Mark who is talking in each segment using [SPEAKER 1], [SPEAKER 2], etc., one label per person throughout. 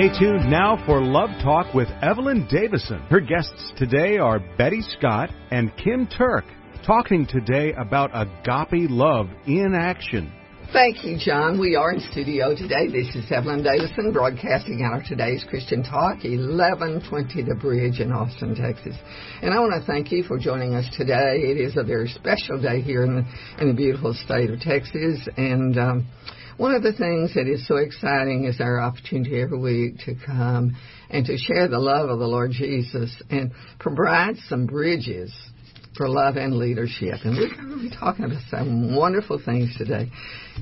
[SPEAKER 1] Stay tuned now for Love Talk with Evelyn Davison. Her guests today are Betty Scott and Kim Turk, talking today about agape love in action.
[SPEAKER 2] Thank you, John. We are in studio today. This is Evelyn Davison broadcasting out of today's Christian Talk, 1120 The Bridge in Austin, Texas. And I want to thank you for joining us today. It is a very special day here in the, in the beautiful state of Texas. And um, one of the things that is so exciting is our opportunity every week to come and to share the love of the Lord Jesus and provide some bridges for love and leadership. And we're going to be talking about some wonderful things today.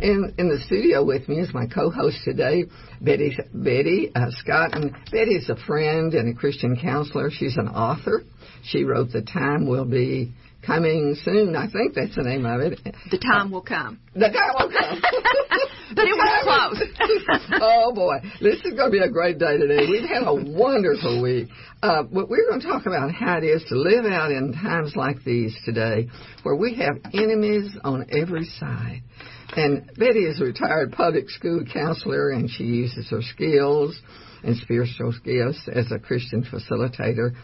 [SPEAKER 2] In in the studio with me is my co-host today, Betty Betty uh, Scott. And Betty is a friend and a Christian counselor. She's an author. She wrote "The Time Will Be coming soon. I think that's the name of it.
[SPEAKER 3] The time will come.
[SPEAKER 2] The time will come.
[SPEAKER 3] but it was close.
[SPEAKER 2] oh boy, this is going to be a great day today. We've had a wonderful week. Uh, but we're going to talk about how it is to live out in times like these today, where we have enemies on every side. And Betty is a retired public school counselor, and she uses her skills and spiritual gifts as a Christian facilitator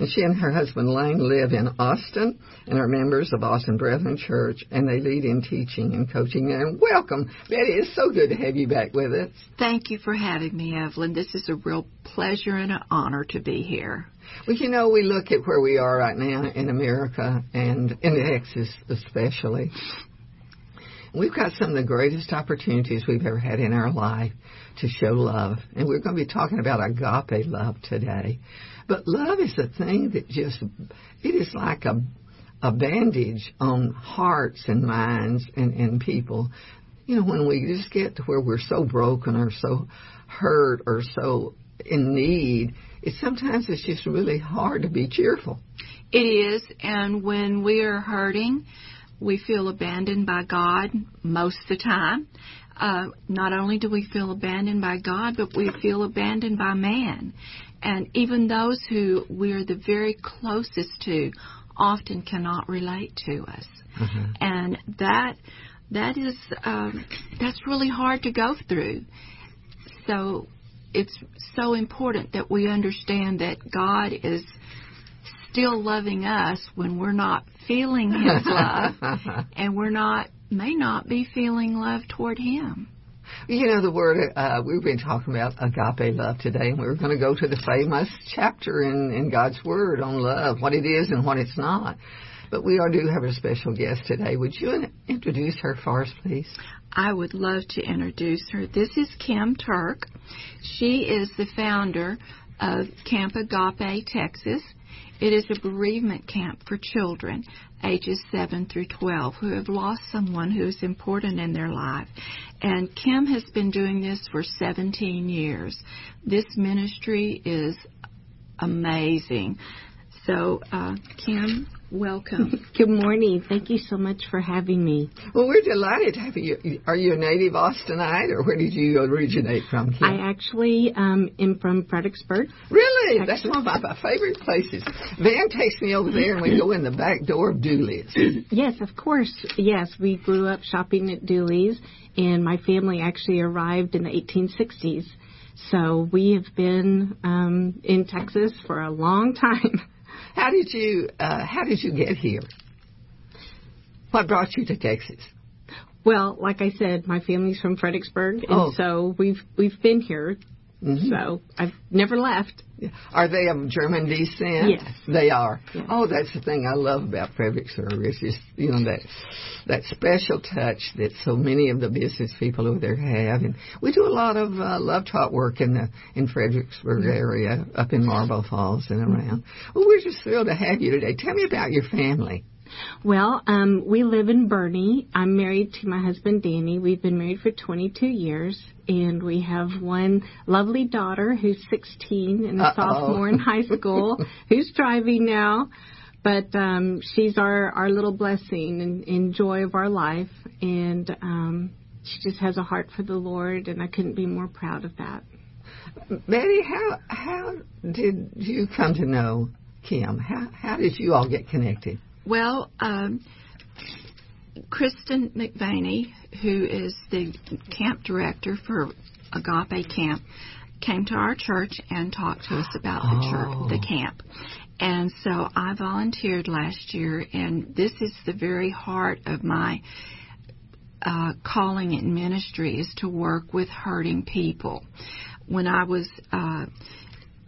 [SPEAKER 2] and she and her husband Lane live in Austin and are members of Austin Brethren Church, and they lead in teaching and coaching there. And welcome, Betty. It's so good to have you back with us.
[SPEAKER 3] Thank you for having me, Evelyn. This is a real pleasure and an honor to be here.
[SPEAKER 2] Well, you know, we look at where we are right now in America and in Texas especially. We've got some of the greatest opportunities we've ever had in our life to show love. And we're going to be talking about agape love today. But love is a thing that just, it is like a, a bandage on hearts and minds and, and people. You know, when we just get to where we're so broken or so hurt or so in need, it sometimes it's just really hard to be cheerful.
[SPEAKER 3] It is, and when we are hurting, we feel abandoned by God most of the time. Uh, not only do we feel abandoned by God, but we feel abandoned by man. And even those who we're the very closest to often cannot relate to us. Mm-hmm. And that that is um, that's really hard to go through. So it's so important that we understand that God is still loving us when we're not feeling His love, and we're not may not be feeling love toward Him.
[SPEAKER 2] You know, the word, uh, we've been talking about agape love today, and we are going to go to the famous chapter in, in God's Word on love, what it is and what it's not. But we do have a special guest today. Would you introduce her for us, please?
[SPEAKER 3] I would love to introduce her. This is Kim Turk. She is the founder of Camp Agape, Texas. It is a bereavement camp for children ages 7 through 12 who have lost someone who is important in their life. And Kim has been doing this for 17 years. This ministry is amazing. So, uh, Kim, welcome.
[SPEAKER 4] Good morning. Thank you so much for having me.
[SPEAKER 2] Well, we're delighted to have you. Are you a native Austinite, or where did you originate from? Kim?
[SPEAKER 4] I actually um, am from Fredericksburg.
[SPEAKER 2] Really? Texas. That's one of my favorite places. Van takes me over there, and we go in the back door of Dooley's.
[SPEAKER 4] yes, of course. Yes, we grew up shopping at Dooley's, and my family actually arrived in the 1860s. So we have been um, in Texas for a long time.
[SPEAKER 2] How did you uh, How did you get here? What brought you to Texas?
[SPEAKER 4] Well, like I said, my family's from Fredericksburg, and oh. so we've we've been here. Mm-hmm. So I've never left.
[SPEAKER 2] Are they of German descent?
[SPEAKER 4] Yes,
[SPEAKER 2] they are. Yes. Oh, that's the thing I love about Fredericksburg is you know that that special touch that so many of the business people over there have, and we do a lot of uh, love talk work in the in Fredericksburg mm-hmm. area, up in Marble Falls and around. Well, we're just thrilled to have you today. Tell me about your family.
[SPEAKER 4] Well, um, we live in Boerne. I'm married to my husband Danny. We've been married for 22 years, and we have one lovely daughter who's 16 and a Uh-oh. sophomore in high school, who's driving now. But um, she's our our little blessing and, and joy of our life, and um, she just has a heart for the Lord, and I couldn't be more proud of that.
[SPEAKER 2] Betty, how how did you come to know Kim? How how did you all get connected?
[SPEAKER 3] Well, um, Kristen McVaney, who is the camp director for Agape Camp, came to our church and talked to us about the
[SPEAKER 2] oh.
[SPEAKER 3] church, the camp. And so I volunteered last year, and this is the very heart of my uh, calling in ministry is to work with hurting people. When I was uh,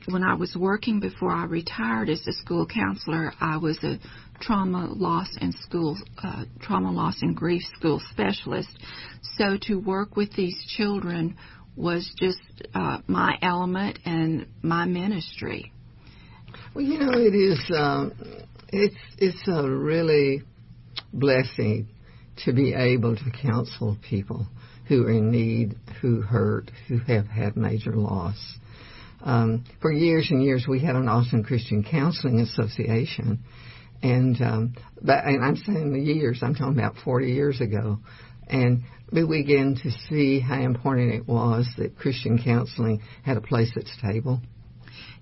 [SPEAKER 3] when I was working before I retired as a school counselor, I was a trauma loss and school uh, trauma loss and grief school specialist. So to work with these children was just uh, my element and my ministry.
[SPEAKER 2] Well, you know, it is. Um, it's it's a really blessing to be able to counsel people who are in need, who hurt, who have had major loss. Um, for years and years, we had an Austin Christian Counseling Association, and um, but, and I'm saying the years, I'm talking about 40 years ago, and we began to see how important it was that Christian counseling had a place at the table.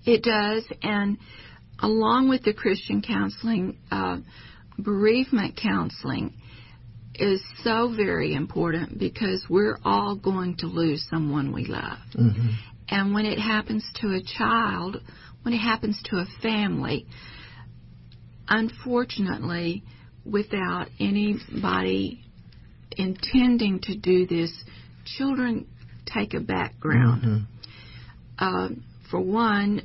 [SPEAKER 3] It does, and along with the Christian counseling, uh, bereavement counseling is so very important because we're all going to lose someone we love.
[SPEAKER 2] Mm-hmm.
[SPEAKER 3] And when it happens to a child, when it happens to a family, unfortunately, without anybody intending to do this, children take a background.
[SPEAKER 2] Mm-hmm.
[SPEAKER 3] Uh, for one,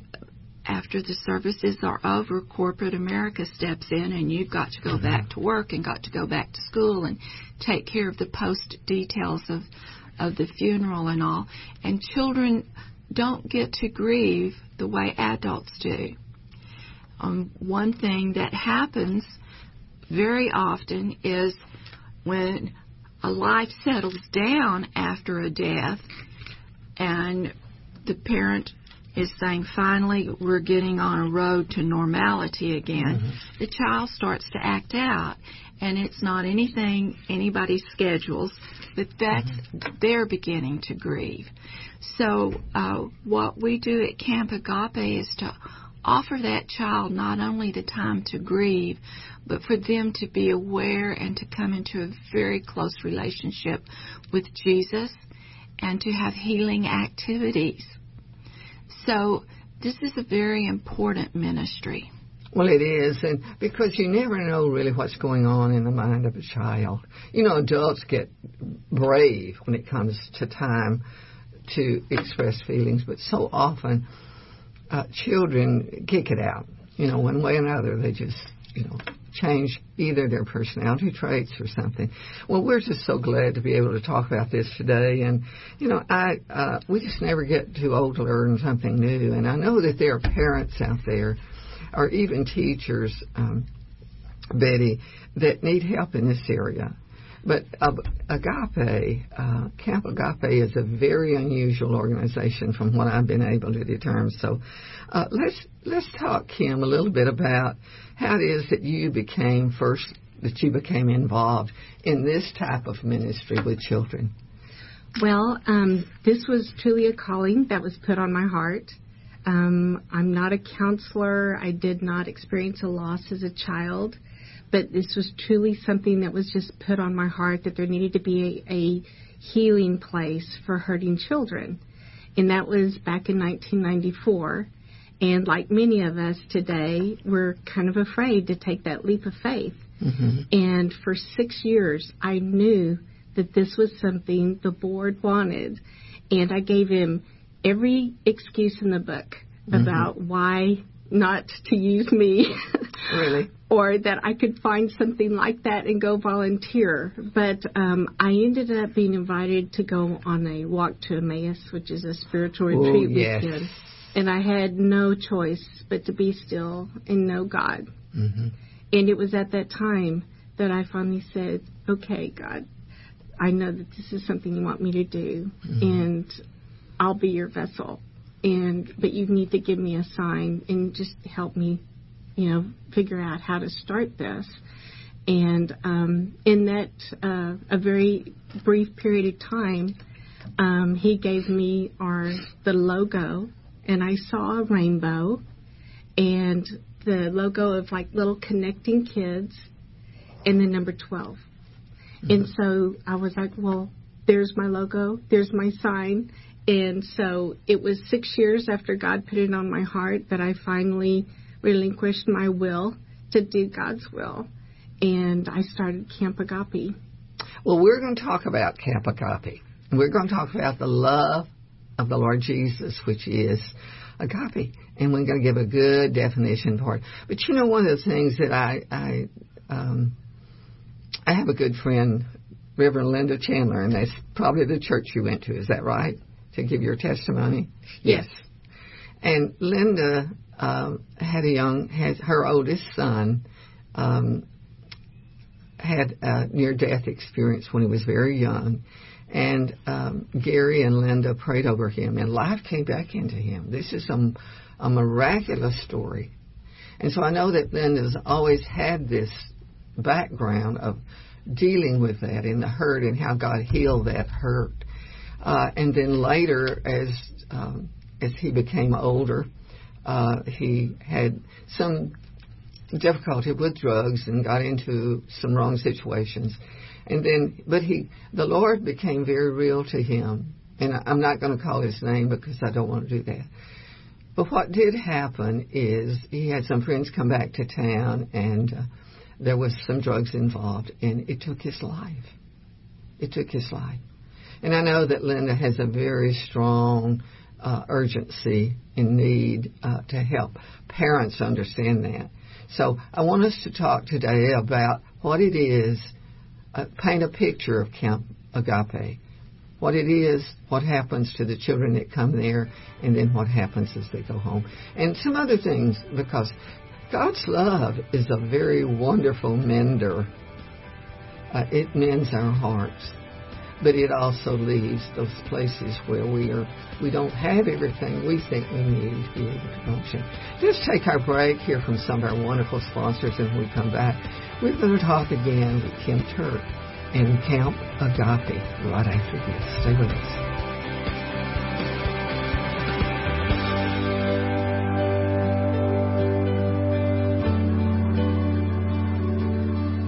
[SPEAKER 3] after the services are over, corporate America steps in, and you've got to go
[SPEAKER 2] mm-hmm.
[SPEAKER 3] back to work and got to go back to school and take care of the post details of of the funeral and all. And children don't get to grieve the way adults do. Um, one thing that happens very often is when a life settles down after a death and the parent is saying finally we're getting on a road to normality again,
[SPEAKER 2] mm-hmm.
[SPEAKER 3] the child starts to act out. And it's not anything anybody schedules, but that's
[SPEAKER 2] mm-hmm.
[SPEAKER 3] they're beginning to grieve. So uh, what we do at Camp Agape is to offer that child not only the time to grieve, but for them to be aware and to come into a very close relationship with Jesus and to have healing activities. So this is a very important ministry.
[SPEAKER 2] Well, it is, and because you never know really what's going on in the mind of a child. You know, adults get brave when it comes to time to express feelings, but so often uh, children kick it out. You know, one way or another, they just, you know, change either their personality traits or something. Well, we're just so glad to be able to talk about this today. And, you know, I, uh, we just never get too old to learn something new. And I know that there are parents out there, or even teachers, um, Betty, that need help in this area. But uh, Agape, uh, Camp Agape is a very unusual organization from what I've been able to determine. So uh, let's let's talk, Kim, a little bit about how it is that you became first that you became involved in this type of ministry with children.
[SPEAKER 4] Well, um, this was truly a calling that was put on my heart. Um, I'm not a counselor. I did not experience a loss as a child but this was truly something that was just put on my heart that there needed to be a, a healing place for hurting children. And that was back in 1994. And like many of us today, we're kind of afraid to take that leap of faith.
[SPEAKER 2] Mm-hmm.
[SPEAKER 4] And for six years, I knew that this was something the board wanted. And I gave him every excuse in the book mm-hmm. about why not to use me.
[SPEAKER 2] really?
[SPEAKER 4] Or that I could find something like that and go volunteer. But um, I ended up being invited to go on a walk to Emmaus, which is a spiritual
[SPEAKER 2] Ooh,
[SPEAKER 4] retreat
[SPEAKER 2] yes.
[SPEAKER 4] weekend. And I had no choice but to be still and know God.
[SPEAKER 2] Mm-hmm.
[SPEAKER 4] And it was at that time that I finally said, okay, God, I know that this is something you want me to do,
[SPEAKER 2] mm-hmm.
[SPEAKER 4] and I'll be your vessel. And but you need to give me a sign and just help me you know, figure out how to start this. And um, in that uh, a very brief period of time, um, he gave me our the logo, and I saw a rainbow, and the logo of like little connecting kids, and the number 12 mm-hmm. And so I was like, well, there's my logo, there's my sign, And so it was six years after God put it on my heart that I finally relinquished my will to do God's will. And I started Camp Agape.
[SPEAKER 2] Well, we're going to talk about Camp Agape. We're going to talk about the love of the Lord Jesus, which is agape. And we're going to give a good definition for it. But you know, one of the things that I, I, um, I have a good friend, Reverend Linda Chandler, and that's probably the church you went to. Is that right? To give your testimony?
[SPEAKER 4] Yes.
[SPEAKER 2] And Linda um, had a young, had her oldest son um, had a near-death experience when he was very young, and um, Gary and Linda prayed over him, and life came back into him. This is a, a miraculous story, and so I know that Linda's always had this background of dealing with that and the hurt and how God healed that hurt. Uh, and then later, as um, as he became older, uh, he had some difficulty with drugs and got into some wrong situations. And then, but he, the Lord became very real to him. And I'm not going to call his name because I don't want to do that. But what did happen is he had some friends come back to town and uh, there was some drugs involved and it took his life. It took his life. And I know that Linda has a very strong uh, urgency and need uh, to help parents understand that. So I want us to talk today about what it is, uh, paint a picture of Camp Agape, what it is, what happens to the children that come there, and then what happens as they go home. And some other things, because God's love is a very wonderful mender. Uh, it mends our hearts but it also leaves those places where we are we don't have everything we think we need to be able to function. Let's take our break, here from some of our wonderful sponsors, and when we come back, we're going to talk again with Kim Turk and Camp Agape right after this. Stay with us.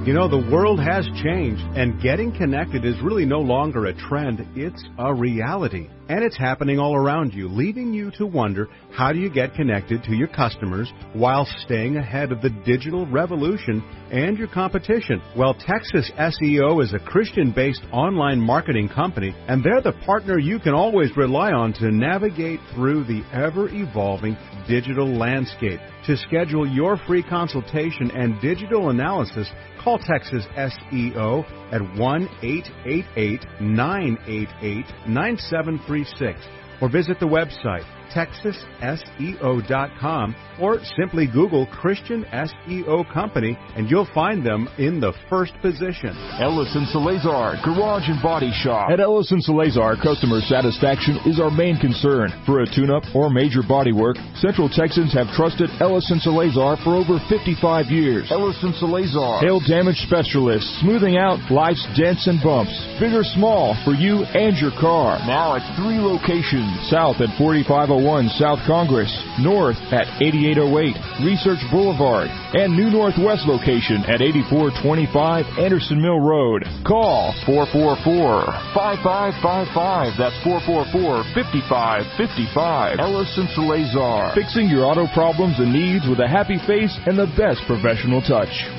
[SPEAKER 1] You know, the world has changed, and getting connected is really no longer a trend, it's a reality. And it's happening all around you, leaving you to wonder how do you get connected to your customers while staying ahead of the digital revolution and your competition? Well, Texas SEO is a Christian based online marketing company, and they're the partner you can always rely on to navigate through the ever evolving digital landscape. To schedule your free consultation and digital analysis, call Texas SEO at 1 888 988 9736 or visit the website texasseo.com or simply Google Christian SEO Company and you'll find them in the first position.
[SPEAKER 5] Ellison Salazar, Garage and Body Shop. At Ellison Salazar, customer satisfaction is our main concern. For a tune-up or major body work, Central Texans have trusted Ellison Salazar for over 55 years. Ellison Salazar. Hail damage specialist, smoothing out life's dents and bumps, big or small, for you and your car. Now at three locations. South at 4501 Oh South Congress, north at 8808 Research Boulevard, and new northwest location at 8425 Anderson Mill Road. Call 444-5555. That's 444-5555. Ellison Salazar. Fixing your auto problems and needs with a happy face and the best professional touch.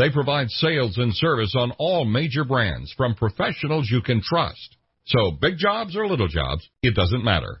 [SPEAKER 6] They provide sales and service on all major brands from professionals you can trust. So big jobs or little jobs, it doesn't matter.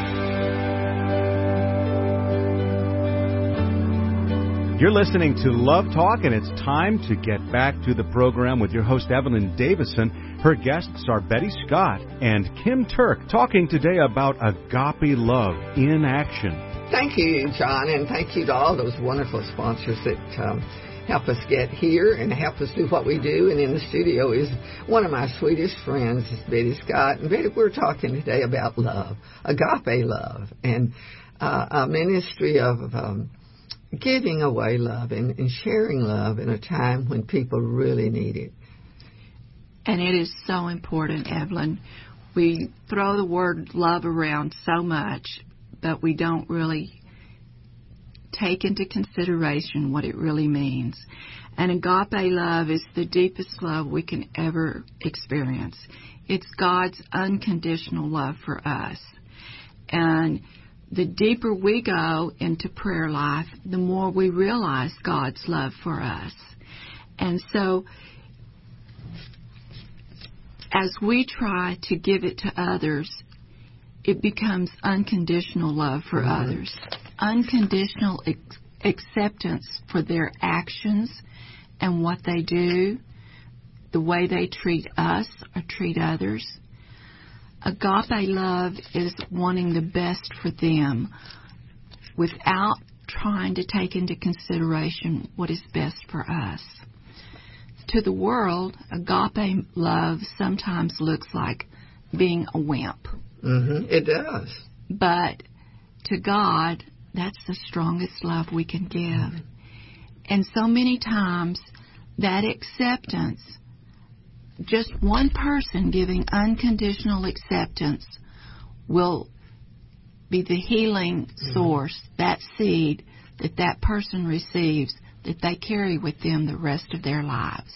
[SPEAKER 1] You're listening to Love Talk, and it's time to get back to the program with your host, Evelyn Davison. Her guests are Betty Scott and Kim Turk, talking today about agape love in action.
[SPEAKER 2] Thank you, John, and thank you to all those wonderful sponsors that um, help us get here and help us do what we do. And in the studio is one of my sweetest friends, Betty Scott. And Betty, we're talking today about love, agape love, and uh, a ministry of um, giving away love and, and sharing love in a time when people really need it.
[SPEAKER 3] And it is so important, Evelyn. We throw the word love around so much, but we don't really take into consideration what it really means. And agape love is the deepest love we can ever experience. It's God's unconditional love for us. And the deeper we go into prayer life, the more we realize God's love for us. And so, as we try to give it to others, it becomes unconditional love for mm-hmm. others, unconditional ex- acceptance for their actions and what they do, the way they treat us or treat others Agape love is wanting the best for them without trying to take into consideration what is best for us. To the world, agape love sometimes looks like being a wimp.
[SPEAKER 2] Mm-hmm. It does.
[SPEAKER 3] But to God, that's the strongest love we can give. Mm-hmm. And so many times, that acceptance just one person giving unconditional acceptance will be the healing mm-hmm. source, that seed that that person receives that they carry with them the rest of their lives.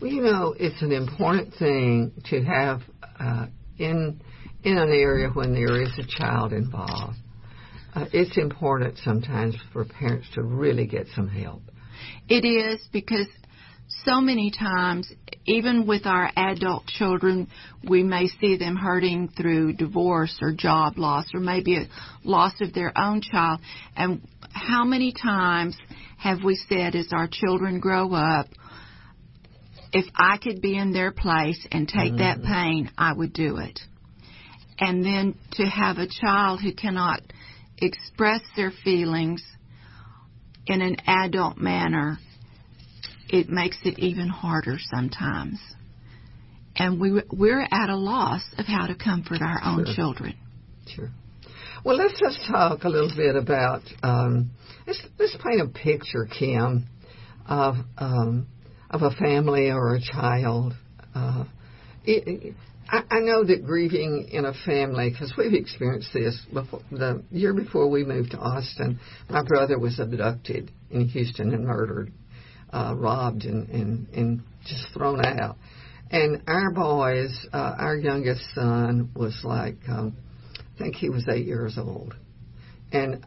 [SPEAKER 2] Well, you know, it's an important thing to have uh, in in an area when there is a child involved. Uh, it's important sometimes for parents to really get some help.
[SPEAKER 3] It is because so many times, even with our adult children, we may see them hurting through divorce or job loss or maybe a loss of their own child. And how many times have we said as our children grow up, if I could be in their place and take mm-hmm. that pain, I would do it. And then to have a child who cannot express their feelings in an adult manner it makes it even harder sometimes. And we we're at a loss of how to comfort our own
[SPEAKER 2] sure.
[SPEAKER 3] children.
[SPEAKER 2] Sure. Well, let's just talk a little bit about um, let's let's paint a picture, Kim, of um, of a family or a child. Uh, it, I, I know that grieving in a family, because we've experienced this before, the year before we moved to Austin. My brother was abducted in Houston and murdered uh, robbed and, and, and just thrown out. And our boys, uh, our youngest son was like, um, I think he was eight years old. And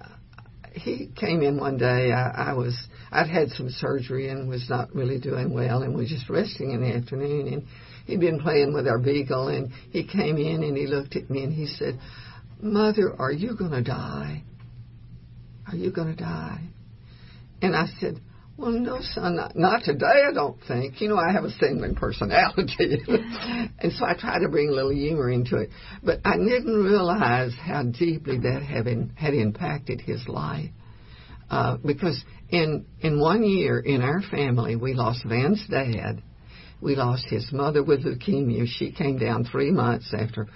[SPEAKER 2] he came in one day. I, I was, I'd had some surgery and was not really doing well and was just resting in the afternoon. And he'd been playing with our beagle and he came in and he looked at me and he said, Mother, are you going to die? Are you going to die? And I said, well, no, son, not, not today, I don't think. You know, I have a sanguine personality. and so I try to bring a little humor into it. But I didn't realize how deeply that had, had impacted his life. Uh, because in, in one year in our family, we lost Van's dad. We lost his mother with leukemia. She came down three months after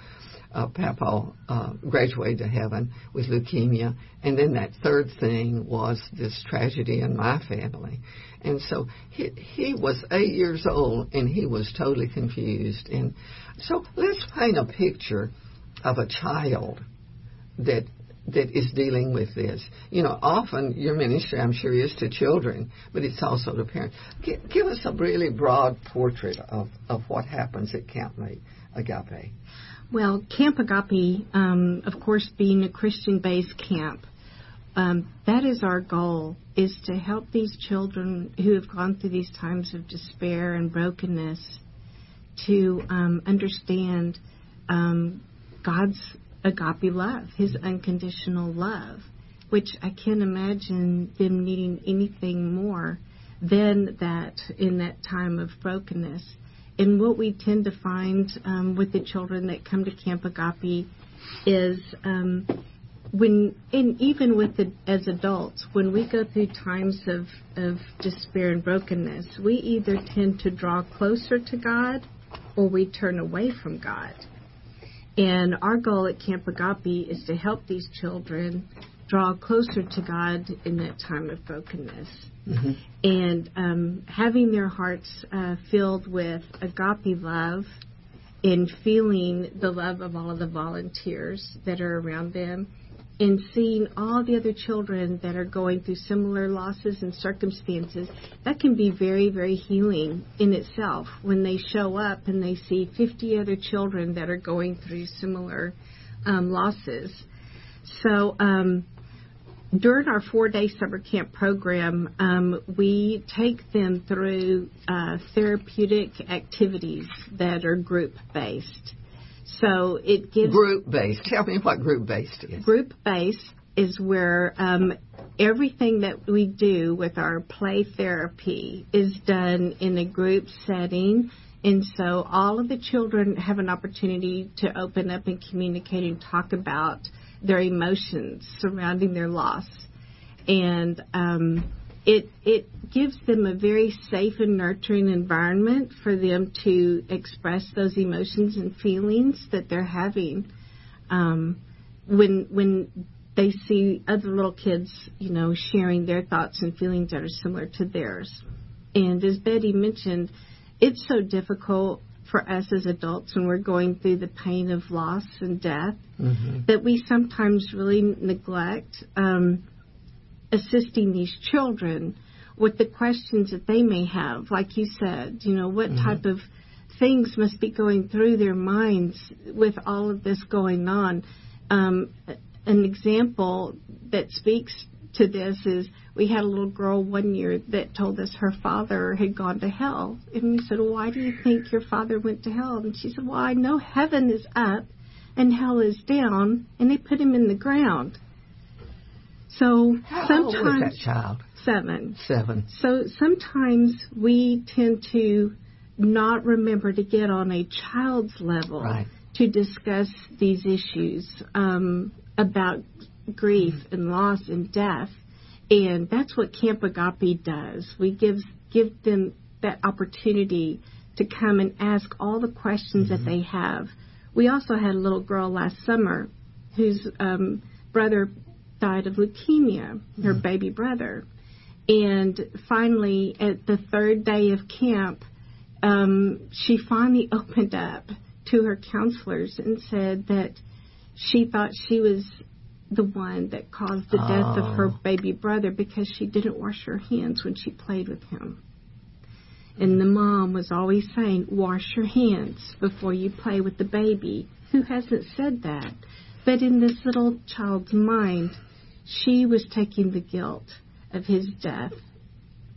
[SPEAKER 2] uh, Papa uh, graduated to heaven with leukemia. And then that third thing was this tragedy in my family. And so he, he was eight years old and he was totally confused. And so let's paint a picture of a child that that is dealing with this. You know, often your ministry, I'm sure, is to children, but it's also to parents. G- give us a really broad portrait of, of what happens at Camp Agape.
[SPEAKER 4] Well, Camp Agape, um, of course, being a Christian-based camp, um, that is our goal: is to help these children who have gone through these times of despair and brokenness to um, understand um, God's agape love, His unconditional love, which I can't imagine them needing anything more than that in that time of brokenness. And what we tend to find um, with the children that come to Camp Agape is um, when, and even with the, as adults, when we go through times of, of despair and brokenness, we either tend to draw closer to God or we turn away from God. And our goal at Camp Agape is to help these children draw closer to God in that time of brokenness. Mm-hmm. And um, having their hearts uh, filled with agape love and feeling the love of all of the volunteers that are around them and seeing all the other children that are going through similar losses and circumstances, that can be very, very healing in itself when they show up and they see 50 other children that are going through similar um, losses. So, um, during our four day summer camp program, um, we take them through uh, therapeutic activities that are group based. So it gives
[SPEAKER 2] group based. Tell me what group based is.
[SPEAKER 4] Group based is where um, everything that we do with our play therapy is done in a group setting. And so all of the children have an opportunity to open up and communicate and talk about their emotions surrounding their loss. And um, it it gives them a very safe and nurturing environment for them to express those emotions and feelings that they're having um, when when they see other little kids, you know, sharing their thoughts and feelings that are similar to theirs. And as Betty mentioned, it's so difficult for us as adults when we're going through the pain of loss and death mm-hmm. that we sometimes really neglect um, assisting these children with the questions that they may have. Like you said, you know, what mm-hmm. type of things must be going through their minds with all of this going on. Um, an example that speaks to this is we had a little girl one year that told us her father had gone to hell. And we said, well, Why do you think your father went to hell? And she said, Well, I know heaven is up and hell is down, and they put him in the ground. So
[SPEAKER 2] How
[SPEAKER 4] sometimes
[SPEAKER 2] old was that child?
[SPEAKER 4] Seven.
[SPEAKER 2] Seven.
[SPEAKER 4] So sometimes we tend to not remember to get on a child's level
[SPEAKER 2] right.
[SPEAKER 4] to discuss these issues um, about grief and loss and death, and that's what Camp Agape does. We give give them that opportunity to come and ask all the questions mm-hmm. that they have. We also had a little girl last summer whose um, brother died of leukemia, her mm. baby brother. And finally, at the third day of camp, um, she finally opened up to her counselors and said that she thought she was the one that caused the oh. death of her oh. baby brother because she didn't wash her hands when she played with him. And the mom was always saying, Wash your hands before you play with the baby. Who hasn't said that? But in this little child's mind, she was taking the guilt of his death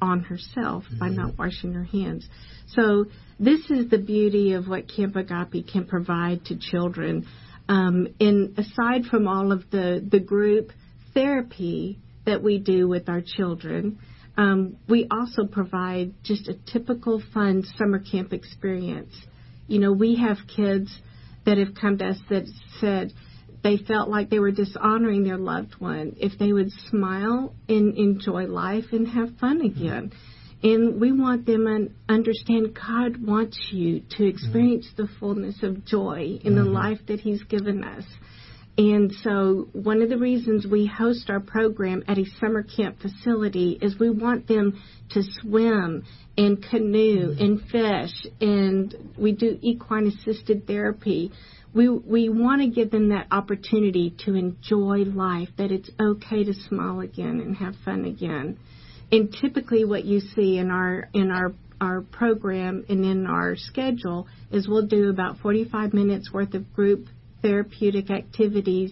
[SPEAKER 4] on herself mm-hmm. by not washing her hands. So this is the beauty of what Camp Agape can provide to children. Um, and aside from all of the, the group therapy that we do with our children, um, we also provide just a typical fun summer camp experience. You know, we have kids that have come to us that said, they felt like they were dishonoring their loved one if they would smile and enjoy life and have fun again. And we want them to understand God wants you to experience the fullness of joy in the mm-hmm. life that He's given us. And so, one of the reasons we host our program at a summer camp facility is we want them to swim and canoe mm-hmm. and fish, and we do equine assisted therapy we we want to give them that opportunity to enjoy life, that it's okay to smile again and have fun again. And typically, what you see in our in our our program and in our schedule is we'll do about 45 minutes worth of group therapeutic activities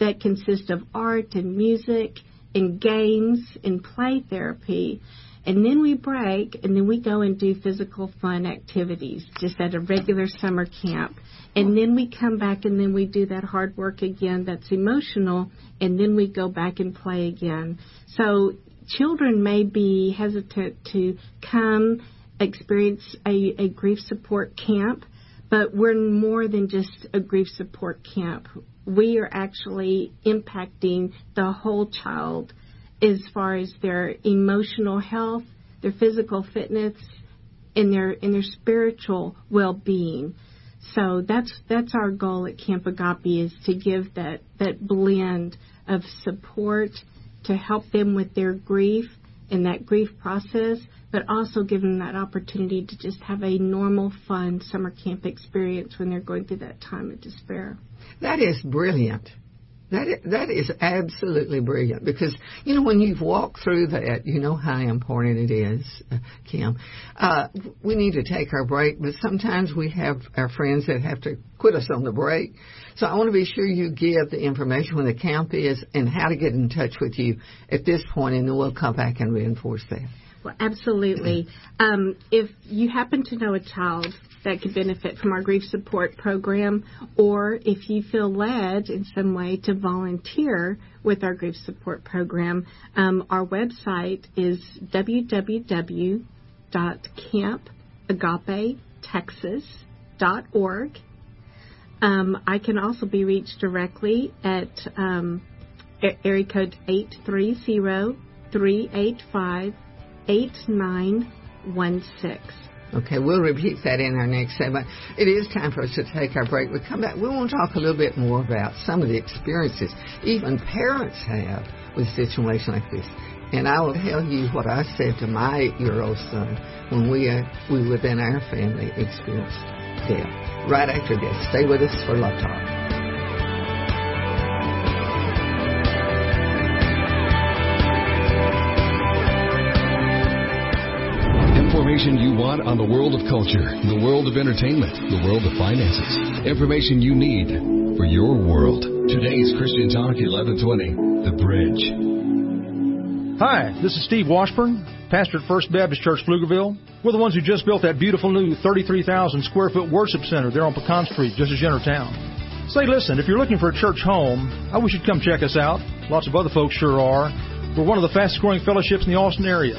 [SPEAKER 4] that consist of art and music and games and play therapy. And then we break and then we go and do physical fun activities just at a regular summer camp. And then we come back and then we do that hard work again that's emotional and then we go back and play again. So children may be hesitant to come experience a, a grief support camp, but we're more than just a grief support camp. We are actually impacting the whole child as far as their emotional health, their physical fitness, and their and their spiritual well-being. So that's that's our goal at Camp Agape is to give that that blend of support to help them with their grief and that grief process, but also give them that opportunity to just have a normal, fun summer camp experience when they're going through that time of despair.
[SPEAKER 2] That is brilliant. That that is absolutely brilliant because you know when you've walked through that, you know how important it is, uh, Kim. Uh, we need to take our break, but sometimes we have our friends that have to quit us on the break. So I want to be sure you give the information when the camp is and how to get in touch with you at this point, and then we'll come back and reinforce that.
[SPEAKER 4] Well, absolutely. Um, if you happen to know a child that could benefit from our grief support program, or if you feel led in some way to volunteer with our grief support program, um, our website is www.campagapetexas.org. Um, I can also be reached directly at um, area code 830 385 8916.
[SPEAKER 2] Okay, we'll repeat that in our next segment. It is time for us to take our break. We come back. We want to talk a little bit more about some of the experiences even parents have with a situation like this. And I will tell you what I said to my eight-year-old son when we uh, we within our family experienced death. Right after this, stay with us for Love Talk.
[SPEAKER 7] Information you want on the world of culture, the world of entertainment, the world of finances. Information you need for your world. Today's Christian Talk 1120, The Bridge.
[SPEAKER 8] Hi, this is Steve Washburn, pastor at First Baptist Church, Pflugerville. We're the ones who just built that beautiful new 33,000 square foot worship center there on Pecan Street, just as you town. Say, listen, if you're looking for a church home, I wish you'd come check us out. Lots of other folks sure are. We're one of the fastest growing fellowships in the Austin area.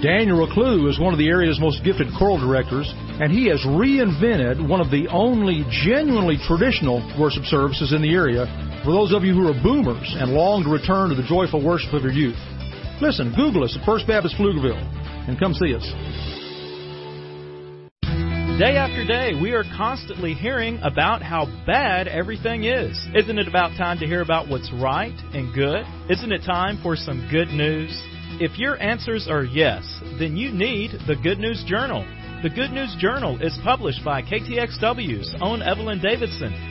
[SPEAKER 8] Daniel Reclue is one of the area's most gifted choral directors, and he has reinvented one of the only genuinely traditional worship services in the area for those of you who are boomers and long to return to the joyful worship of your youth. Listen, Google us at First Baptist Pflugerville and come see us.
[SPEAKER 9] Day after day, we are constantly hearing about how bad everything is. Isn't it about time to hear about what's right and good? Isn't it time for some good news? If your answers are yes, then you need the Good News Journal. The Good News Journal is published by KTXW's own Evelyn Davison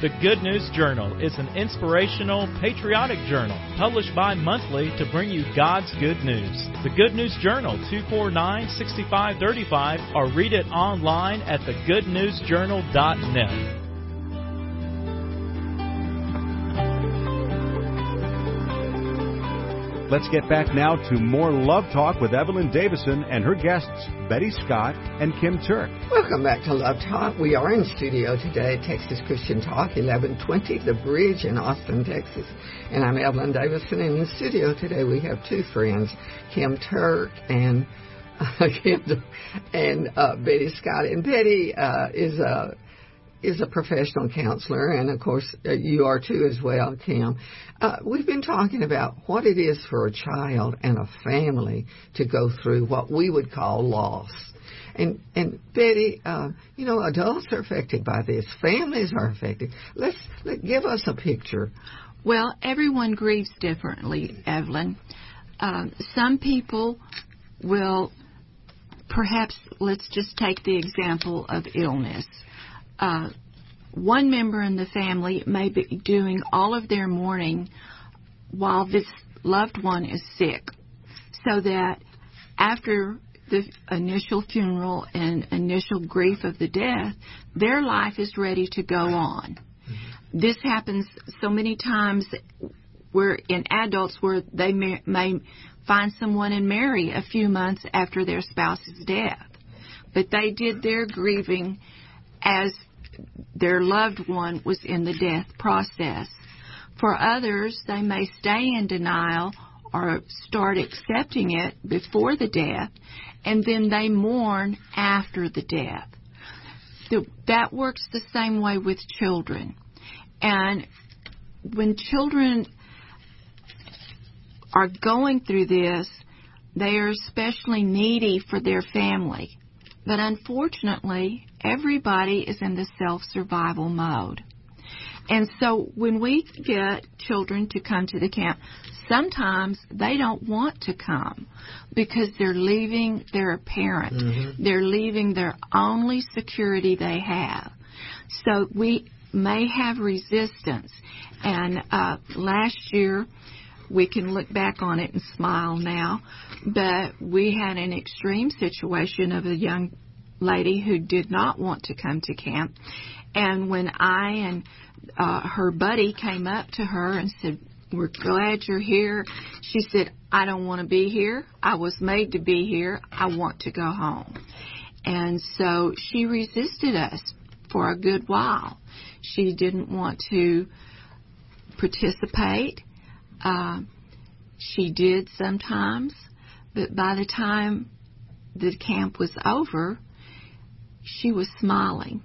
[SPEAKER 9] The Good News Journal is an inspirational, patriotic journal published bi monthly to bring you God's good news. The Good News Journal, 249 6535, or read it online at thegoodnewsjournal.net.
[SPEAKER 1] Let's get back now to more Love Talk with Evelyn Davison and her guests, Betty Scott and Kim Turk.
[SPEAKER 2] Welcome back to Love Talk. We are in studio today at Texas Christian Talk, 1120 The Bridge in Austin, Texas. And I'm Evelyn Davison. And in the studio today we have two friends, Kim Turk and uh, and uh, Betty Scott. And Betty uh, is a is a professional counselor, and of course uh, you are too as well, Kim. Uh, we've been talking about what it is for a child and a family to go through what we would call loss. And and Betty, uh, you know, adults are affected by this. Families are affected. Let's let, give us a picture.
[SPEAKER 3] Well, everyone grieves differently, Evelyn. Um, some people will, perhaps, let's just take the example of illness uh, one member in the family may be doing all of their mourning while this loved one is sick, so that after the initial funeral and initial grief of the death, their life is ready to go on. Mm-hmm. This happens so many times where in adults where they may, may find someone and marry a few months after their spouse's death. But they did their grieving as their loved one was in the death process. For others, they may stay in denial or start accepting it before the death, and then they mourn after the death. that works the same way with children. And when children are going through this, they are especially needy for their family. But unfortunately, everybody is in the self survival mode. And so when we get children to come to the camp, sometimes they don't want to come because they're leaving their parent. Mm-hmm. They're leaving their only security they have. So we may have resistance. And uh, last year, we can look back on it and smile now, but we had an extreme situation of a young lady who did not want to come to camp. And when I and uh, her buddy came up to her and said, We're glad you're here, she said, I don't want to be here. I was made to be here. I want to go home. And so she resisted us for a good while. She didn't want to participate. Uh, she did sometimes, but by the time the camp was over, she was smiling.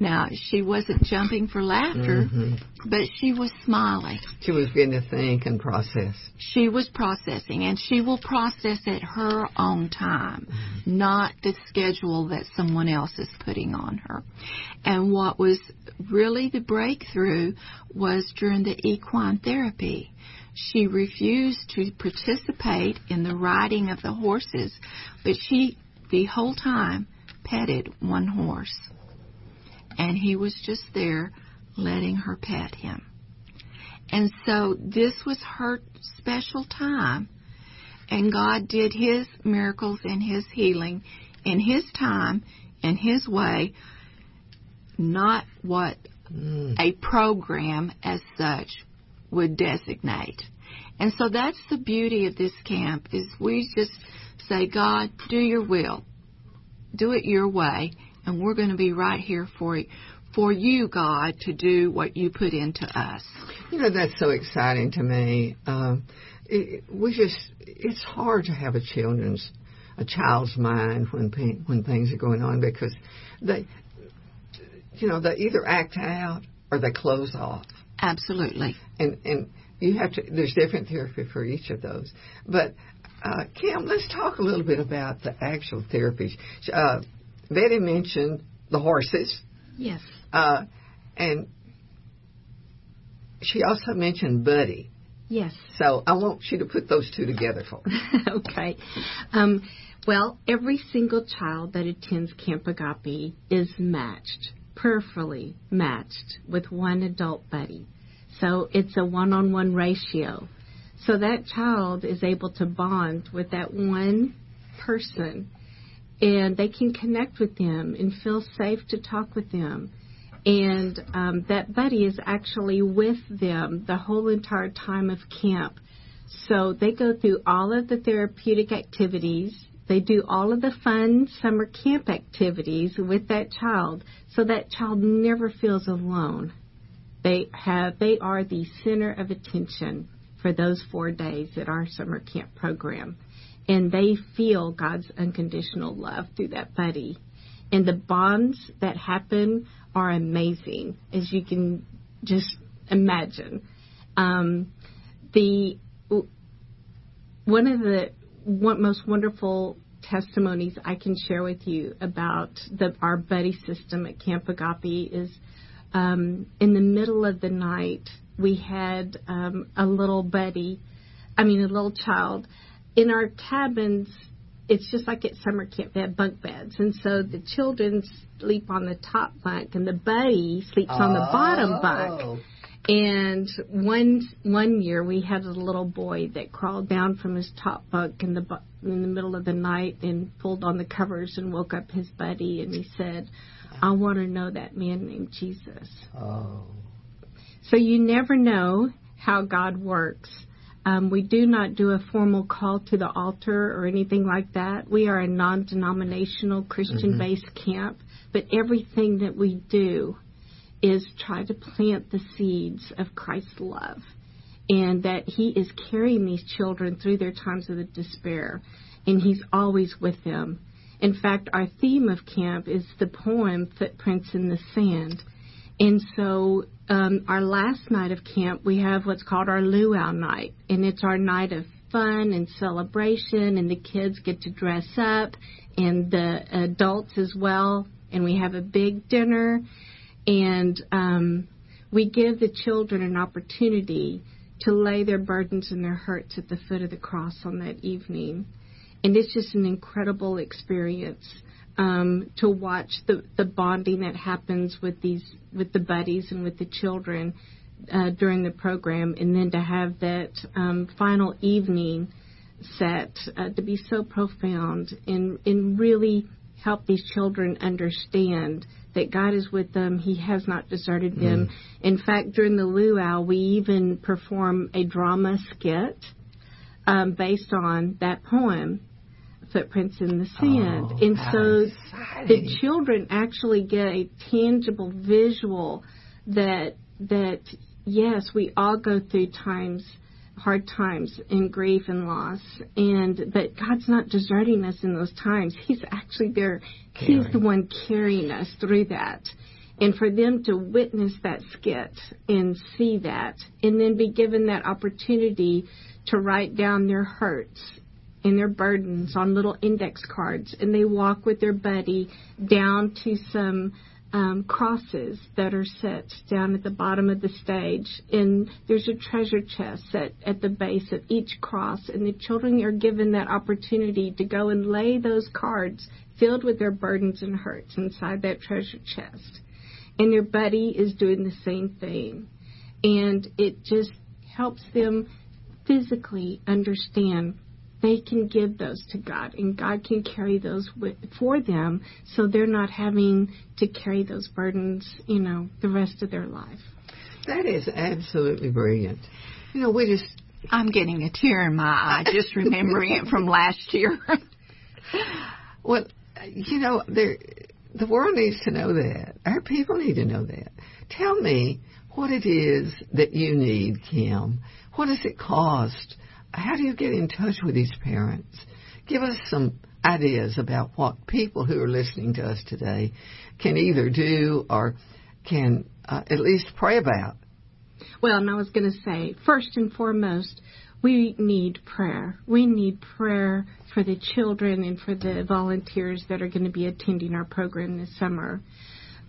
[SPEAKER 3] Now, she wasn't jumping for laughter, mm-hmm. but she was smiling.
[SPEAKER 2] She was beginning to think and process.
[SPEAKER 3] She was processing, and she will process at her own time, mm-hmm. not the schedule that someone else is putting on her. And what was really the breakthrough was during the equine therapy. She refused to participate in the riding of the horses, but she, the whole time, petted one horse. And he was just there letting her pet him. And so this was her special time. And God did his miracles and his healing in his time, in his way, not what mm. a program as such would designate. And so that's the beauty of this camp is we just say, God, do your will do it your way, and we're going to be right here for you, for you, God, to do what you put into us.
[SPEAKER 2] You know, that's so exciting to me. Um, it, we just, it's hard to have a children's, a child's mind when when things are going on because they, you know, they either act out or they close off.
[SPEAKER 3] Absolutely.
[SPEAKER 2] And and you have to. There's different therapy for each of those, but uh, Kim, let's talk a little bit about the actual therapies. Uh, Betty mentioned the horses.
[SPEAKER 4] Yes.
[SPEAKER 2] Uh, and she also mentioned Buddy.
[SPEAKER 4] Yes.
[SPEAKER 2] So I want you to put those two together for me.
[SPEAKER 4] okay. Um, well, every single child that attends Camp Agape is matched, perfectly matched with one adult buddy. So it's a one on one ratio. So that child is able to bond with that one person and they can connect with them and feel safe to talk with them. And um, that buddy is actually with them the whole entire time of camp. So they go through all of the therapeutic activities. They do all of the fun summer camp activities with that child so that child never feels alone. They have they are the center of attention for those 4 days at our summer camp program. And they feel God's unconditional love through that buddy. And the bonds that happen are amazing, as you can just imagine. Um, the one of the one, most wonderful testimonies I can share with you about the, our buddy system at Camp Agape is um, in the middle of the night we had um, a little buddy, I mean a little child. In our cabins, it's just like at summer camp. They have bunk beds, and so the children sleep on the top bunk, and the buddy sleeps oh. on the bottom oh. bunk. Oh. And one one year we had a little boy that crawled down from his top bunk in the in the middle of the night and pulled on the covers and woke up his buddy and he said, "I want to know that man named Jesus."
[SPEAKER 2] Oh.
[SPEAKER 4] So you never know how God works. Um, we do not do a formal call to the altar or anything like that. We are a non denominational Christian based mm-hmm. camp, but everything that we do is try to plant the seeds of Christ's love and that He is carrying these children through their times of despair and He's always with them. In fact, our theme of camp is the poem Footprints in the Sand. And so, um, our last night of camp, we have what's called our luau night, and it's our night of fun and celebration, and the kids get to dress up, and the adults as well, and we have a big dinner, and um, we give the children an opportunity to lay their burdens and their hurts at the foot of the cross on that evening. And it's just an incredible experience um, to watch the, the bonding that happens with these with the buddies and with the children uh, during the program, and then to have that um, final evening set uh, to be so profound and and really help these children understand that God is with them. He has not deserted them. Mm. In fact, during the luau, we even perform a drama skit um, based on that poem footprints in the sand.
[SPEAKER 2] Oh,
[SPEAKER 4] and so
[SPEAKER 2] exciting.
[SPEAKER 4] the children actually get a tangible visual that that yes, we all go through times hard times and grief and loss and but God's not deserting us in those times. He's actually there
[SPEAKER 2] Caring.
[SPEAKER 4] he's the one carrying us through that. And for them to witness that skit and see that and then be given that opportunity to write down their hurts and their burdens on little index cards, and they walk with their buddy down to some um, crosses that are set down at the bottom of the stage, and there's a treasure chest set at the base of each cross, and the children are given that opportunity to go and lay those cards filled with their burdens and hurts inside that treasure chest. And their buddy is doing the same thing. And it just helps them physically understand they can give those to God, and God can carry those with, for them, so they're not having to carry those burdens, you know, the rest of their life.
[SPEAKER 2] That is absolutely brilliant. You know, we just.
[SPEAKER 3] I'm getting a tear in my eye just remembering it from last year.
[SPEAKER 2] well, you know, there, the world needs to know that. Our people need to know that. Tell me what it is that you need, Kim. What does it cost how do you get in touch with these parents? Give us some ideas about what people who are listening to us today can either do or can uh, at least pray about.
[SPEAKER 4] Well, and I was going to say, first and foremost, we need prayer. We need prayer for the children and for the volunteers that are going to be attending our program this summer.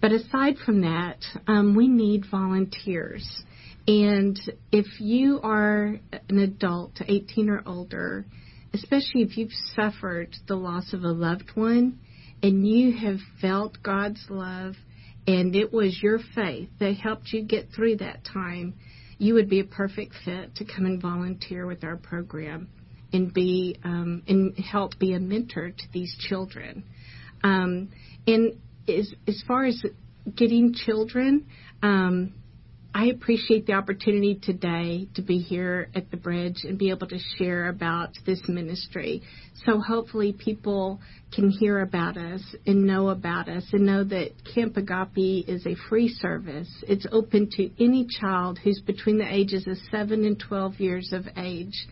[SPEAKER 4] But aside from that, um, we need volunteers. And if you are an adult, 18 or older, especially if you've suffered the loss of a loved one and you have felt God's love and it was your faith that helped you get through that time, you would be a perfect fit to come and volunteer with our program and be um, and help be a mentor to these children. Um, and as as far as getting children, um, I appreciate the opportunity today to be here at the bridge and be able to share about this ministry. So hopefully people can hear about us and know about us and know that Camp Agape is a free service. It's open to any child who's between the ages of 7 and 12 years of age.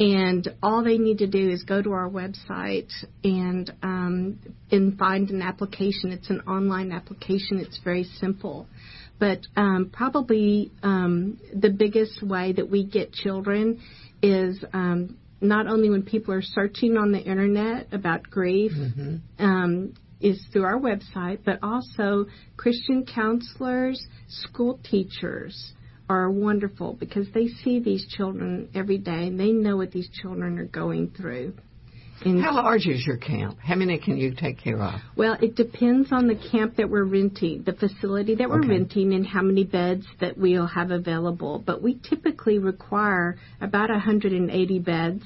[SPEAKER 4] And all they need to do is go to our website and um, and find an application. It's an online application. It's very simple. But um, probably um, the biggest way that we get children is um, not only when people are searching on the internet about grief, mm-hmm. um, is through our website, but also Christian counselors, school teachers are wonderful because they see these children every day and they know what these children are going through.
[SPEAKER 2] And How large is your camp? How many can you take care of?
[SPEAKER 4] Well, it depends on the camp that we're renting, the facility that we're okay. renting, and how many beds that we'll have available. But we typically require about 180 beds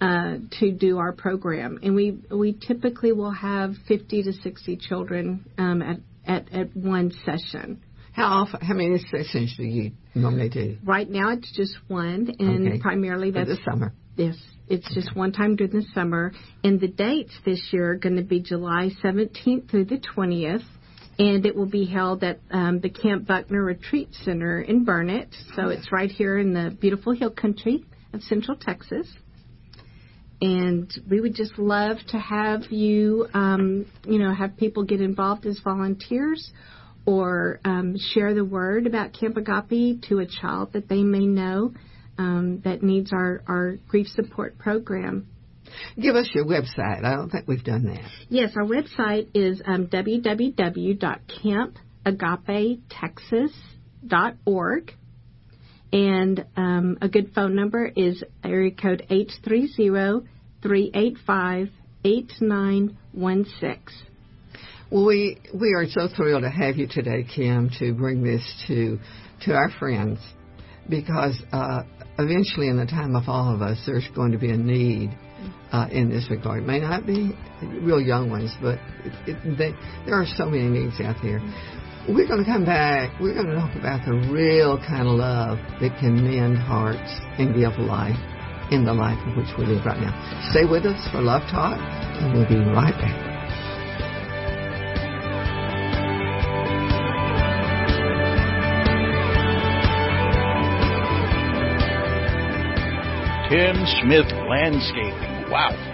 [SPEAKER 4] uh, to do our program, and we we typically will have 50 to 60 children um, at, at at one session.
[SPEAKER 2] How often? How many sessions do you normally do?
[SPEAKER 4] Right now, it's just one, and okay. primarily that's
[SPEAKER 2] For the summer.
[SPEAKER 4] Yes, it's just one time during the summer, and the dates this year are going to be July 17th through the 20th. And it will be held at um, the Camp Buckner Retreat Center in Burnet. So it's right here in the beautiful hill country of Central Texas and we would just love to have you, um, you know, have people get involved as volunteers or um, share the word about Camp Agape to a child that they may know um, that needs our, our grief support program.
[SPEAKER 2] Give us your website. I don't think we've done that.
[SPEAKER 4] Yes, our website is um, www.campagapetexas.org. And um, a good phone number is area code 830 385 8916.
[SPEAKER 2] Well, we we are so thrilled to have you today, Kim, to bring this to to our friends, because uh, eventually, in the time of all of us, there's going to be a need uh, in this regard. It may not be real young ones, but it, it, they, there are so many needs out there. We're going to come back. We're going to talk about the real kind of love that can mend hearts and give life in the life in which we live right now. Stay with us for Love Talk, and we'll be right back.
[SPEAKER 10] Tim Smith Landscaping. Wow.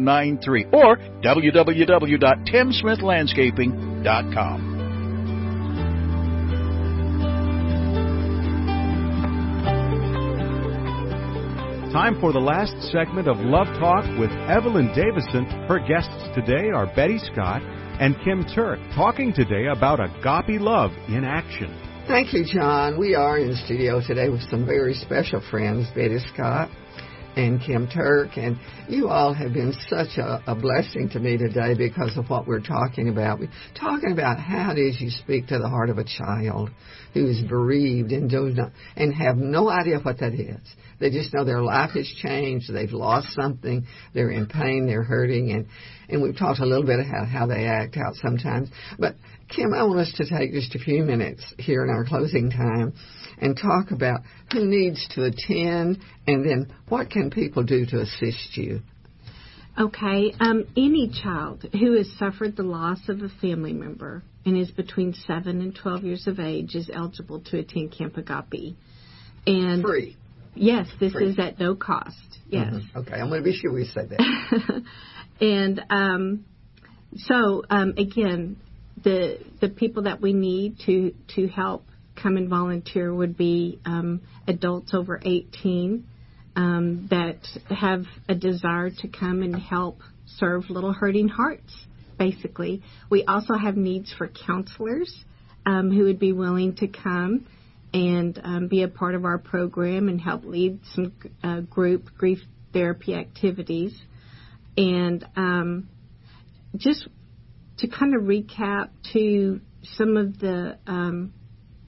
[SPEAKER 10] 93 or www.timsmithlandscaping.com.
[SPEAKER 1] Time for the last segment of Love Talk with Evelyn Davison. Her guests today are Betty Scott and Kim Turk, talking today about agape love in action.
[SPEAKER 2] Thank you, John. We are in the studio today with some very special friends, Betty Scott and Kim Turk, and you all have been such a, a, blessing to me today because of what we're talking about. We're talking about how it is you speak to the heart of a child who is bereaved and does not, and have no idea what that is. They just know their life has changed, they've lost something, they're in pain, they're hurting, and and we've talked a little bit about how they act out sometimes. But Kim, I want us to take just a few minutes here in our closing time and talk about who needs to attend and then what can people do to assist you.
[SPEAKER 4] Okay, um, any child who has suffered the loss of a family member and is between 7 and 12 years of age is eligible to attend Camp Agape.
[SPEAKER 2] And Free.
[SPEAKER 4] Yes, this Free. is at no cost. Yes.
[SPEAKER 2] Mm-hmm. Okay, I'm going to be sure we say that.
[SPEAKER 4] and um, so um, again, the the people that we need to to help come and volunteer would be um, adults over 18 um, that have a desire to come and help serve little hurting hearts. Basically, we also have needs for counselors um, who would be willing to come and um, be a part of our program and help lead some uh, group grief therapy activities. And um, just to kind of recap to some of the um,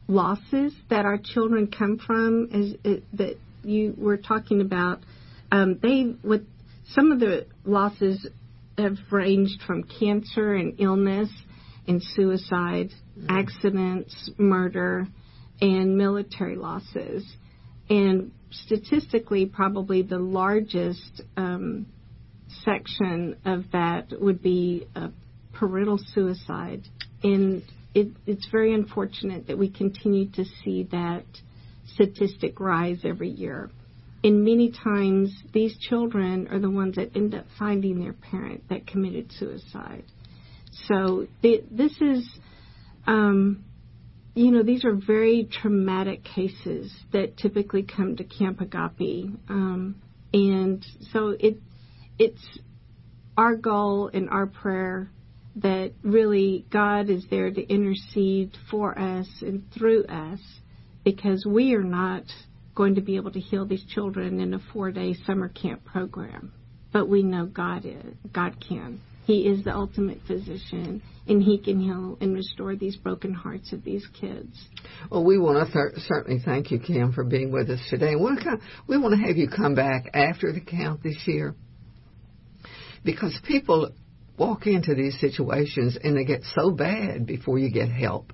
[SPEAKER 4] losses that our children come from, is, is that you were talking about. Um, they with some of the losses have ranged from cancer and illness and suicide, mm-hmm. accidents, murder, and military losses. And statistically, probably the largest um, section of that would be parental suicide. And it, it's very unfortunate that we continue to see that statistic rise every year. And many times, these children are the ones that end up finding their parent that committed suicide. So this is, um, you know, these are very traumatic cases that typically come to Camp Agape, um, and so it it's our goal and our prayer that really God is there to intercede for us and through us because we are not going to be able to heal these children in a four day summer camp program. But we know God is God can. He is the ultimate physician, and He can heal and restore these broken hearts of these kids.
[SPEAKER 2] Well, we want to th- certainly thank you, Kim, for being with us today. We we want to have you come back after the camp this year because people walk into these situations and they get so bad before you get help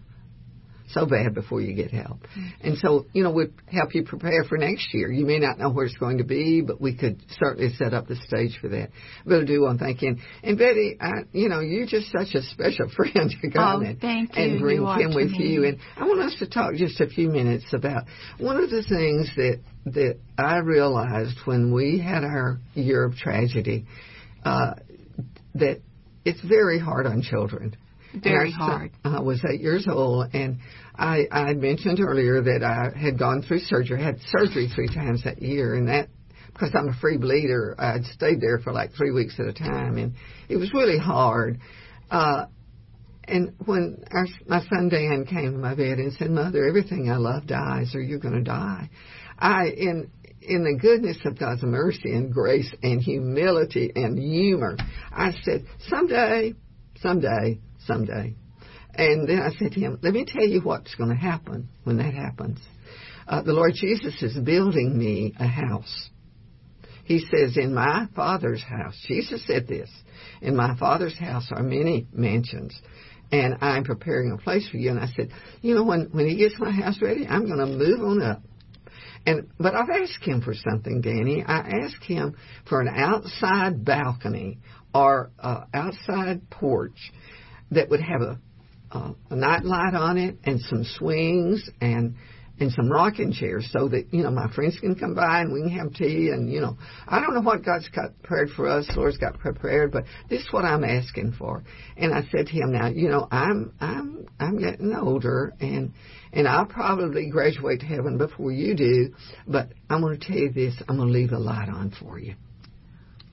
[SPEAKER 2] so bad before you get help. Mm-hmm. And so, you know, we'd help you prepare for next year. You may not know where it's going to be, but we could certainly set up the stage for that. Really do want to thank you. And Betty, I, you know, you're just such a special friend to
[SPEAKER 3] come
[SPEAKER 2] oh,
[SPEAKER 3] thank you.
[SPEAKER 2] and bring
[SPEAKER 3] you
[SPEAKER 2] Kim with me. you. And I want us to talk just a few minutes about one of the things that that I realized when we had our year of tragedy, uh, that it's very hard on children
[SPEAKER 3] very hard.
[SPEAKER 2] I was eight years old, and I, I mentioned earlier that I had gone through surgery. I had surgery three times that year, and that because I'm a free bleeder, I'd stayed there for like three weeks at a time, and it was really hard. Uh, and when our, my son Dan came to my bed and said, "Mother, everything I love dies, or you're going to die," I in in the goodness of God's mercy and grace and humility and humor, I said, "Someday, someday, someday. And then I said to him, let me tell you what's going to happen when that happens. Uh, the Lord Jesus is building me a house. He says, in my Father's house, Jesus said this, in my Father's house are many mansions, and I'm preparing a place for you. And I said, you know, when, when he gets my house ready, I'm going to move on up. And, but I've asked him for something, Danny. I asked him for an outside balcony or uh, outside porch that would have a, uh, a night light on it and some swings and and some rocking chairs so that you know my friends can come by and we can have tea and you know I don't know what God's got prepared for us, Lord's got prepared, but this is what I'm asking for. And I said to him, now you know I'm I'm I'm getting older and and I'll probably graduate to heaven before you do, but I'm going to tell you this, I'm going to leave a light on for you.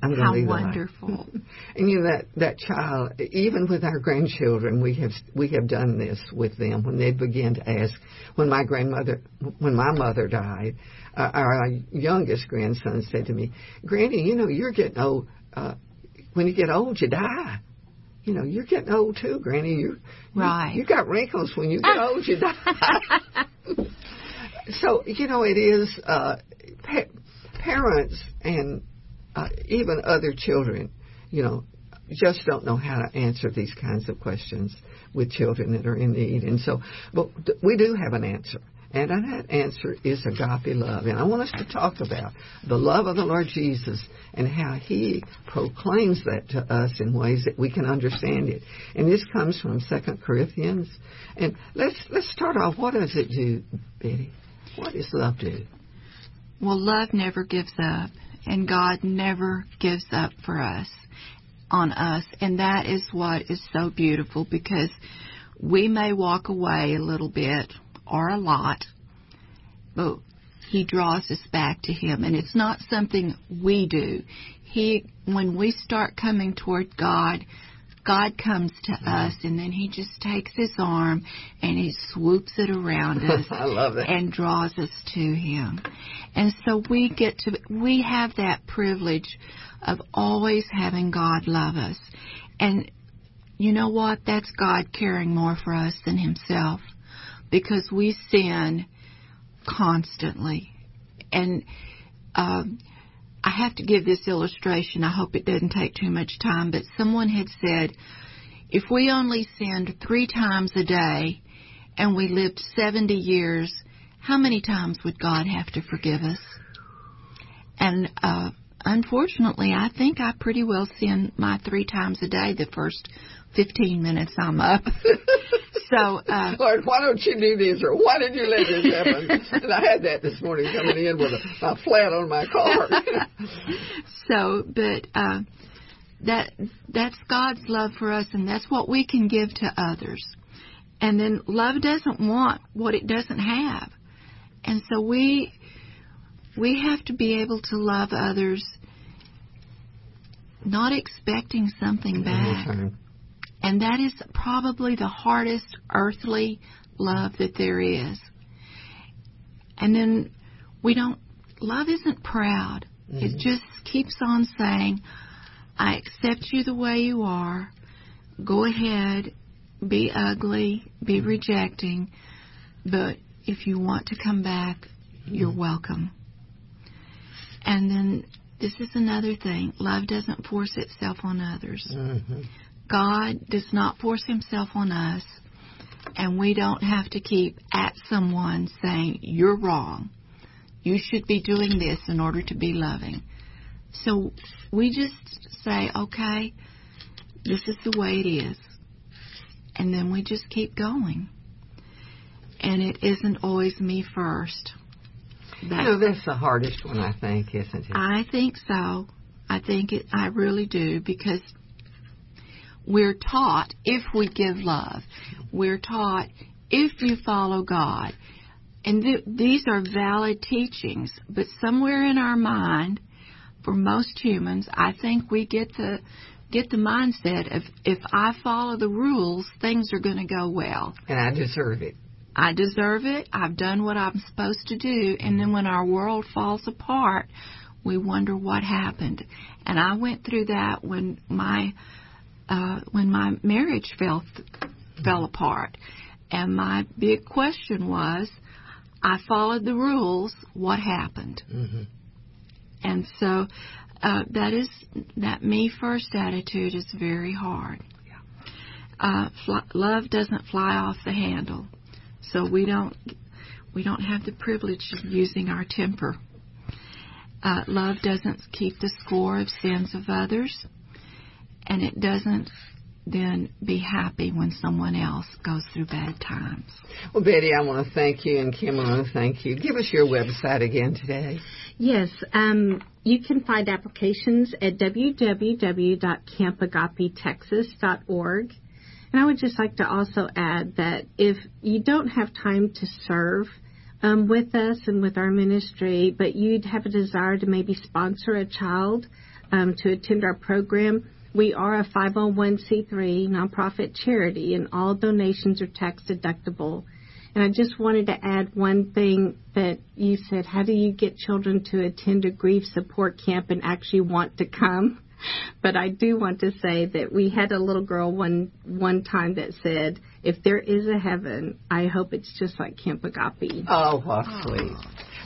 [SPEAKER 2] I'm going
[SPEAKER 3] How wonderful!
[SPEAKER 2] and you know that that child, even with our grandchildren, we have we have done this with them when they begin to ask. When my grandmother, when my mother died, uh, our youngest grandson said to me, "Granny, you know you're getting old. Uh, when you get old, you die." You know, you're getting old too, Granny. You,
[SPEAKER 3] right.
[SPEAKER 2] You, you got wrinkles. When you get old, you die. so you know, it is uh, pa- parents and uh, even other children, you know, just don't know how to answer these kinds of questions with children that are in need. And so, but we do have an answer. And that answer is agape love. And I want us to talk about the love of the Lord Jesus and how He proclaims that to us in ways that we can understand it. And this comes from Second Corinthians. And let's let's start off. What does it do, Betty? What does love do?
[SPEAKER 3] Well, love never gives up and God never gives up for us on us and that is what is so beautiful because we may walk away a little bit or a lot but he draws us back to him and it's not something we do he when we start coming toward God God comes to us and then he just takes his arm and he swoops it around us
[SPEAKER 2] I love it.
[SPEAKER 3] and draws us to him. And so we get to we have that privilege of always having God love us. And you know what? That's God caring more for us than himself because we sin constantly. And um I have to give this illustration. I hope it doesn't take too much time, but someone had said if we only sinned three times a day and we lived 70 years, how many times would God have to forgive us? And uh, unfortunately, I think I pretty well sin my three times a day the first 15 minutes I'm up. so, uh,
[SPEAKER 2] Lord, why don't you do this, or why did you let this happen? and I had that this morning coming in with a, a flat on my car.
[SPEAKER 3] so, but uh, that that's God's love for us, and that's what we can give to others. And then love doesn't want what it doesn't have, and so we we have to be able to love others, not expecting something back. And that is probably the hardest earthly love that there is. And then we don't, love isn't proud. Mm-hmm. It just keeps on saying, I accept you the way you are. Go ahead, be ugly, be rejecting, but if you want to come back, mm-hmm. you're welcome. And then this is another thing love doesn't force itself on others. God does not force himself on us, and we don't have to keep at someone saying, You're wrong. You should be doing this in order to be loving. So we just say, Okay, this is the way it is. And then we just keep going. And it isn't always me first.
[SPEAKER 2] That, you know, that's the hardest one, I think, isn't it?
[SPEAKER 3] I think so. I think it, I really do because we're taught if we give love. We're taught if you follow God. And th- these are valid teachings, but somewhere in our mind, for most humans, I think we get the get the mindset of if I follow the rules, things are going to go well.
[SPEAKER 2] And I deserve it.
[SPEAKER 3] I deserve it. I've done what I'm supposed to do. And then when our world falls apart, we wonder what happened. And I went through that when my uh, when my marriage fell fell apart, and my big question was, I followed the rules. What happened? Mm-hmm. And so uh, that is that me first attitude is very hard. Uh, fly, love doesn't fly off the handle, so we don't we don't have the privilege of using our temper. Uh, love doesn't keep the score of sins of others and it doesn't then be happy when someone else goes through bad times.
[SPEAKER 2] Well, Betty, I want to thank you, and Kim, I want to thank you. Give us your website again today.
[SPEAKER 4] Yes, um, you can find applications at www.campagapetexas.org. And I would just like to also add that if you don't have time to serve um, with us and with our ministry, but you'd have a desire to maybe sponsor a child um, to attend our program, we are a 501c3 nonprofit charity, and all donations are tax deductible. And I just wanted to add one thing that you said how do you get children to attend a grief support camp and actually want to come? But I do want to say that we had a little girl one one time that said, "If there is a heaven, I hope it's just like Camp Agape."
[SPEAKER 2] Oh, how sweet!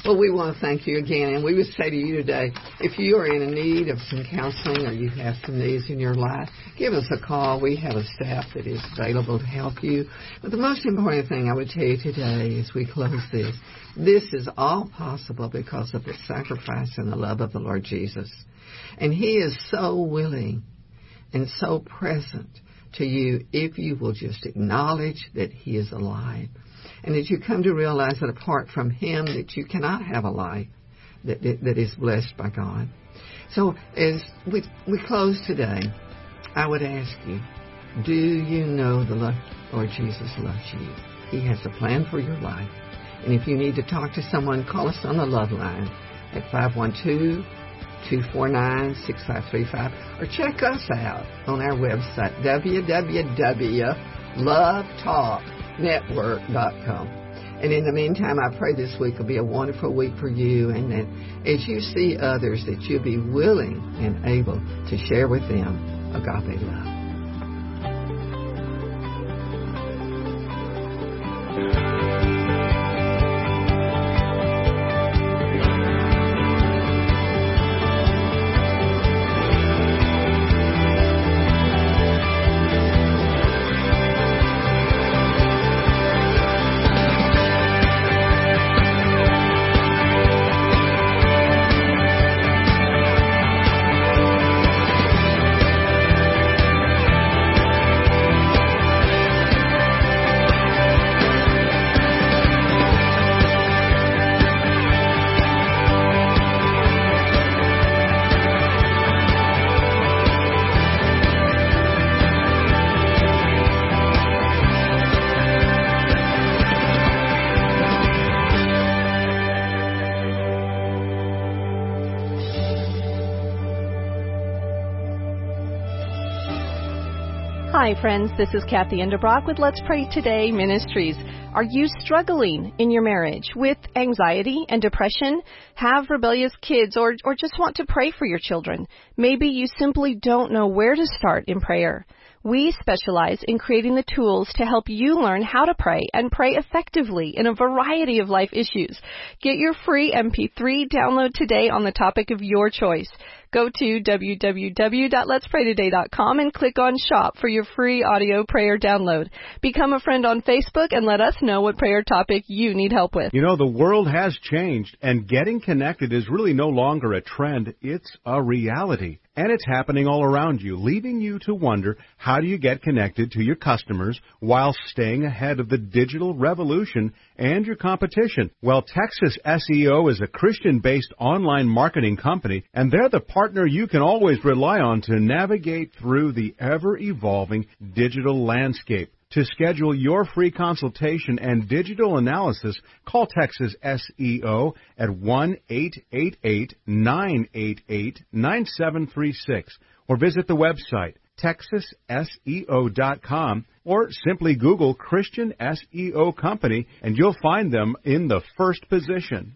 [SPEAKER 2] Well, we want to thank you again, and we would say to you today, if you are in need of some counseling or you have some needs in your life, give us a call. We have a staff that is available to help you. But the most important thing I would tell you today as we close this, this is all possible because of the sacrifice and the love of the Lord Jesus. And He is so willing and so present to you if you will just acknowledge that He is alive and as you come to realize that apart from Him, that you cannot have a life that, that, that is blessed by God. So as we, we close today, I would ask you, do you know the Lord Jesus loves you? He has a plan for your life. And if you need to talk to someone, call us on the love line at 512 249-6535 or check us out on our website www.lovetalknetwork.com. And in the meantime, I pray this week will be a wonderful week for you and that as you see others that you'll be willing and able to share with them agape love.
[SPEAKER 11] Hi, friends. This is Kathy Endebrock with Let's Pray Today Ministries. Are you struggling in your marriage with anxiety and depression? Have rebellious kids or, or just want to pray for your children? Maybe you simply don't know where to start in prayer. We specialize in creating the tools to help you learn how to pray and pray effectively in a variety of life issues. Get your free MP3 download today on the topic of your choice. Go to www.letspraytoday.com and click on shop for your free audio prayer download. Become a friend on Facebook and let us know what prayer topic you need help with.
[SPEAKER 1] You know, the world has changed and getting connected is really no longer a trend, it's a reality. And it's happening all around you, leaving you to wonder how do you get connected to your customers while staying ahead of the digital revolution and your competition. Well, Texas SEO is a Christian-based online marketing company, and they're the partner you can always rely on to navigate through the ever-evolving digital landscape. To schedule your free consultation and digital analysis, call Texas SEO at 1-888-988-9736 or visit the website texasseo.com or simply Google Christian SEO Company and you'll find them in the first position.